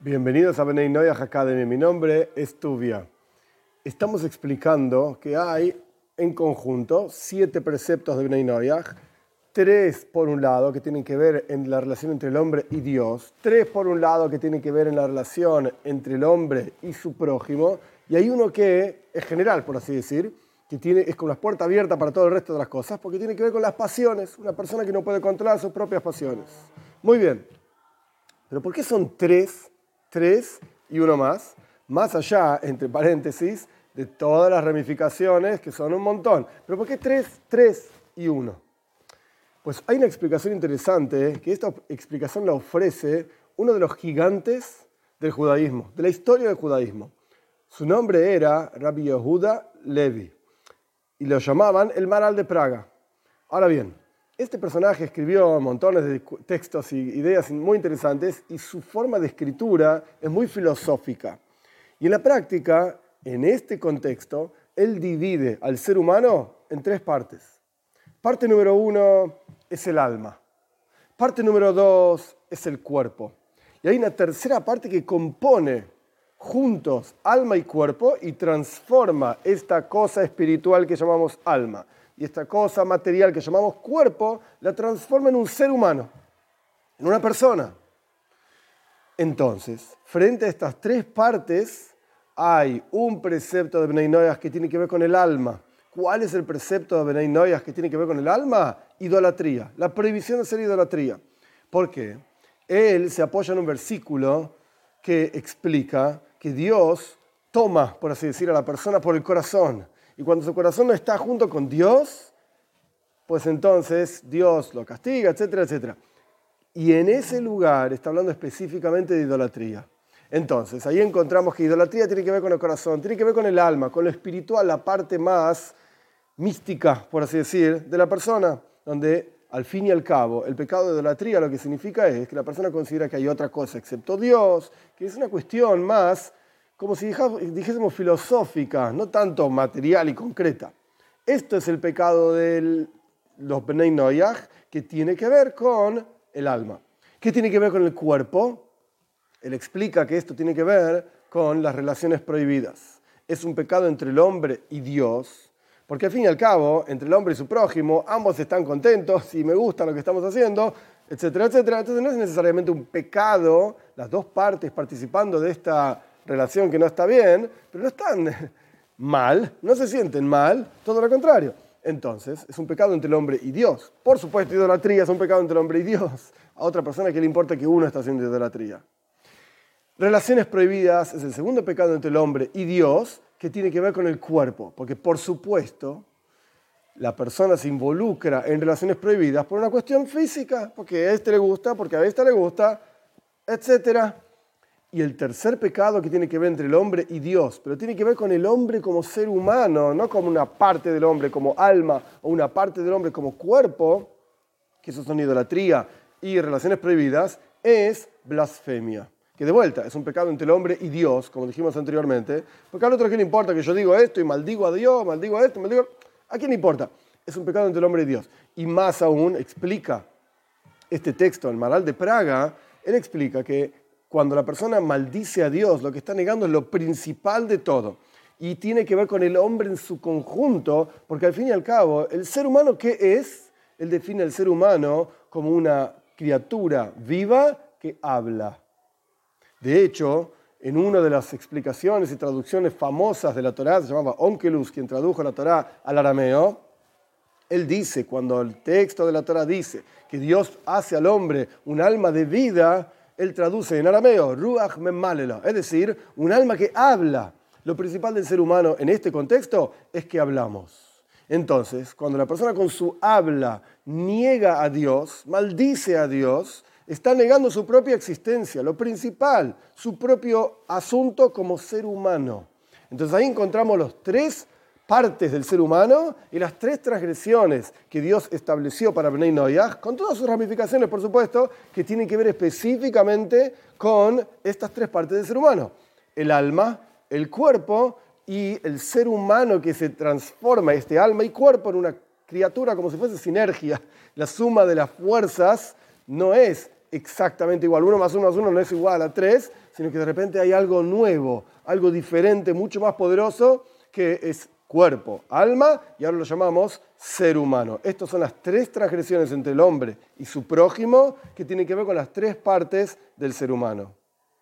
Bienvenidos a Benay Noyaj Academy. Mi nombre es Tuvia. Estamos explicando que hay en conjunto siete preceptos de Benay Noyaj. Tres, por un lado, que tienen que ver en la relación entre el hombre y Dios. Tres, por un lado, que tienen que ver en la relación entre el hombre y su prójimo. Y hay uno que es general, por así decir, que tiene, es con las puertas abiertas para todo el resto de las cosas, porque tiene que ver con las pasiones. Una persona que no puede controlar sus propias pasiones. Muy bien. Pero ¿por qué son tres? Tres y uno más, más allá, entre paréntesis, de todas las ramificaciones, que son un montón. Pero ¿por qué tres, tres y uno? Pues hay una explicación interesante, que esta explicación la ofrece uno de los gigantes del judaísmo, de la historia del judaísmo. Su nombre era Rabbi Yehuda Levi y lo llamaban el Maral de Praga. Ahora bien, este personaje escribió montones de textos y ideas muy interesantes y su forma de escritura es muy filosófica. Y en la práctica, en este contexto, él divide al ser humano en tres partes. Parte número uno es el alma. Parte número dos es el cuerpo. Y hay una tercera parte que compone juntos alma y cuerpo y transforma esta cosa espiritual que llamamos alma y esta cosa material que llamamos cuerpo la transforma en un ser humano, en una persona. Entonces, frente a estas tres partes, hay un precepto de Benay que tiene que ver con el alma. ¿Cuál es el precepto de Benay que tiene que ver con el alma? Idolatría, la prohibición de ser idolatría. ¿Por qué? Él se apoya en un versículo que explica que Dios toma, por así decir, a la persona por el corazón y cuando su corazón no está junto con Dios, pues entonces Dios lo castiga, etcétera, etcétera. Y en ese lugar está hablando específicamente de idolatría. Entonces, ahí encontramos que idolatría tiene que ver con el corazón, tiene que ver con el alma, con lo espiritual, la parte más mística, por así decir, de la persona, donde al fin y al cabo el pecado de idolatría lo que significa es que la persona considera que hay otra cosa excepto Dios, que es una cuestión más como si dijésemos filosófica, no tanto material y concreta. Esto es el pecado de los Bnei Noyaj, que tiene que ver con el alma. ¿Qué tiene que ver con el cuerpo? Él explica que esto tiene que ver con las relaciones prohibidas. Es un pecado entre el hombre y Dios, porque al fin y al cabo, entre el hombre y su prójimo, ambos están contentos y me gusta lo que estamos haciendo, etcétera, etcétera. Entonces no es necesariamente un pecado, las dos partes participando de esta relación que no está bien, pero no están mal, no se sienten mal, todo lo contrario. Entonces, es un pecado entre el hombre y Dios. Por supuesto, idolatría es un pecado entre el hombre y Dios. A otra persona que le importa que uno está haciendo idolatría. Relaciones prohibidas es el segundo pecado entre el hombre y Dios, que tiene que ver con el cuerpo. Porque, por supuesto, la persona se involucra en relaciones prohibidas por una cuestión física, porque a este le gusta, porque a esta le gusta, etcétera. Y el tercer pecado que tiene que ver entre el hombre y Dios, pero tiene que ver con el hombre como ser humano, no como una parte del hombre como alma o una parte del hombre como cuerpo, que eso son idolatría y relaciones prohibidas, es blasfemia. Que de vuelta es un pecado entre el hombre y Dios, como dijimos anteriormente, porque al otro, ¿qué le importa que yo digo esto y maldigo a Dios, maldigo a esto, maldigo... ¿A quién le importa? Es un pecado entre el hombre y Dios. Y más aún explica este texto, el Maral de Praga, él explica que cuando la persona maldice a Dios, lo que está negando es lo principal de todo. Y tiene que ver con el hombre en su conjunto, porque al fin y al cabo, el ser humano, ¿qué es? Él define al ser humano como una criatura viva que habla. De hecho, en una de las explicaciones y traducciones famosas de la Torá, se llamaba Onkelus, quien tradujo la Torá al arameo, él dice, cuando el texto de la Torá dice que Dios hace al hombre un alma de vida, él traduce en arameo, Ruach Memmalela, es decir, un alma que habla. Lo principal del ser humano en este contexto es que hablamos. Entonces, cuando la persona con su habla niega a Dios, maldice a Dios, está negando su propia existencia, lo principal, su propio asunto como ser humano. Entonces ahí encontramos los tres partes del ser humano y las tres transgresiones que Dios estableció para Bnei Noyaj, con todas sus ramificaciones, por supuesto, que tienen que ver específicamente con estas tres partes del ser humano. El alma, el cuerpo y el ser humano que se transforma, este alma y cuerpo, en una criatura como si fuese sinergia. La suma de las fuerzas no es exactamente igual. Uno más uno más uno no es igual a tres, sino que de repente hay algo nuevo, algo diferente, mucho más poderoso, que es cuerpo, alma, y ahora lo llamamos ser humano. Estas son las tres transgresiones entre el hombre y su prójimo que tienen que ver con las tres partes del ser humano.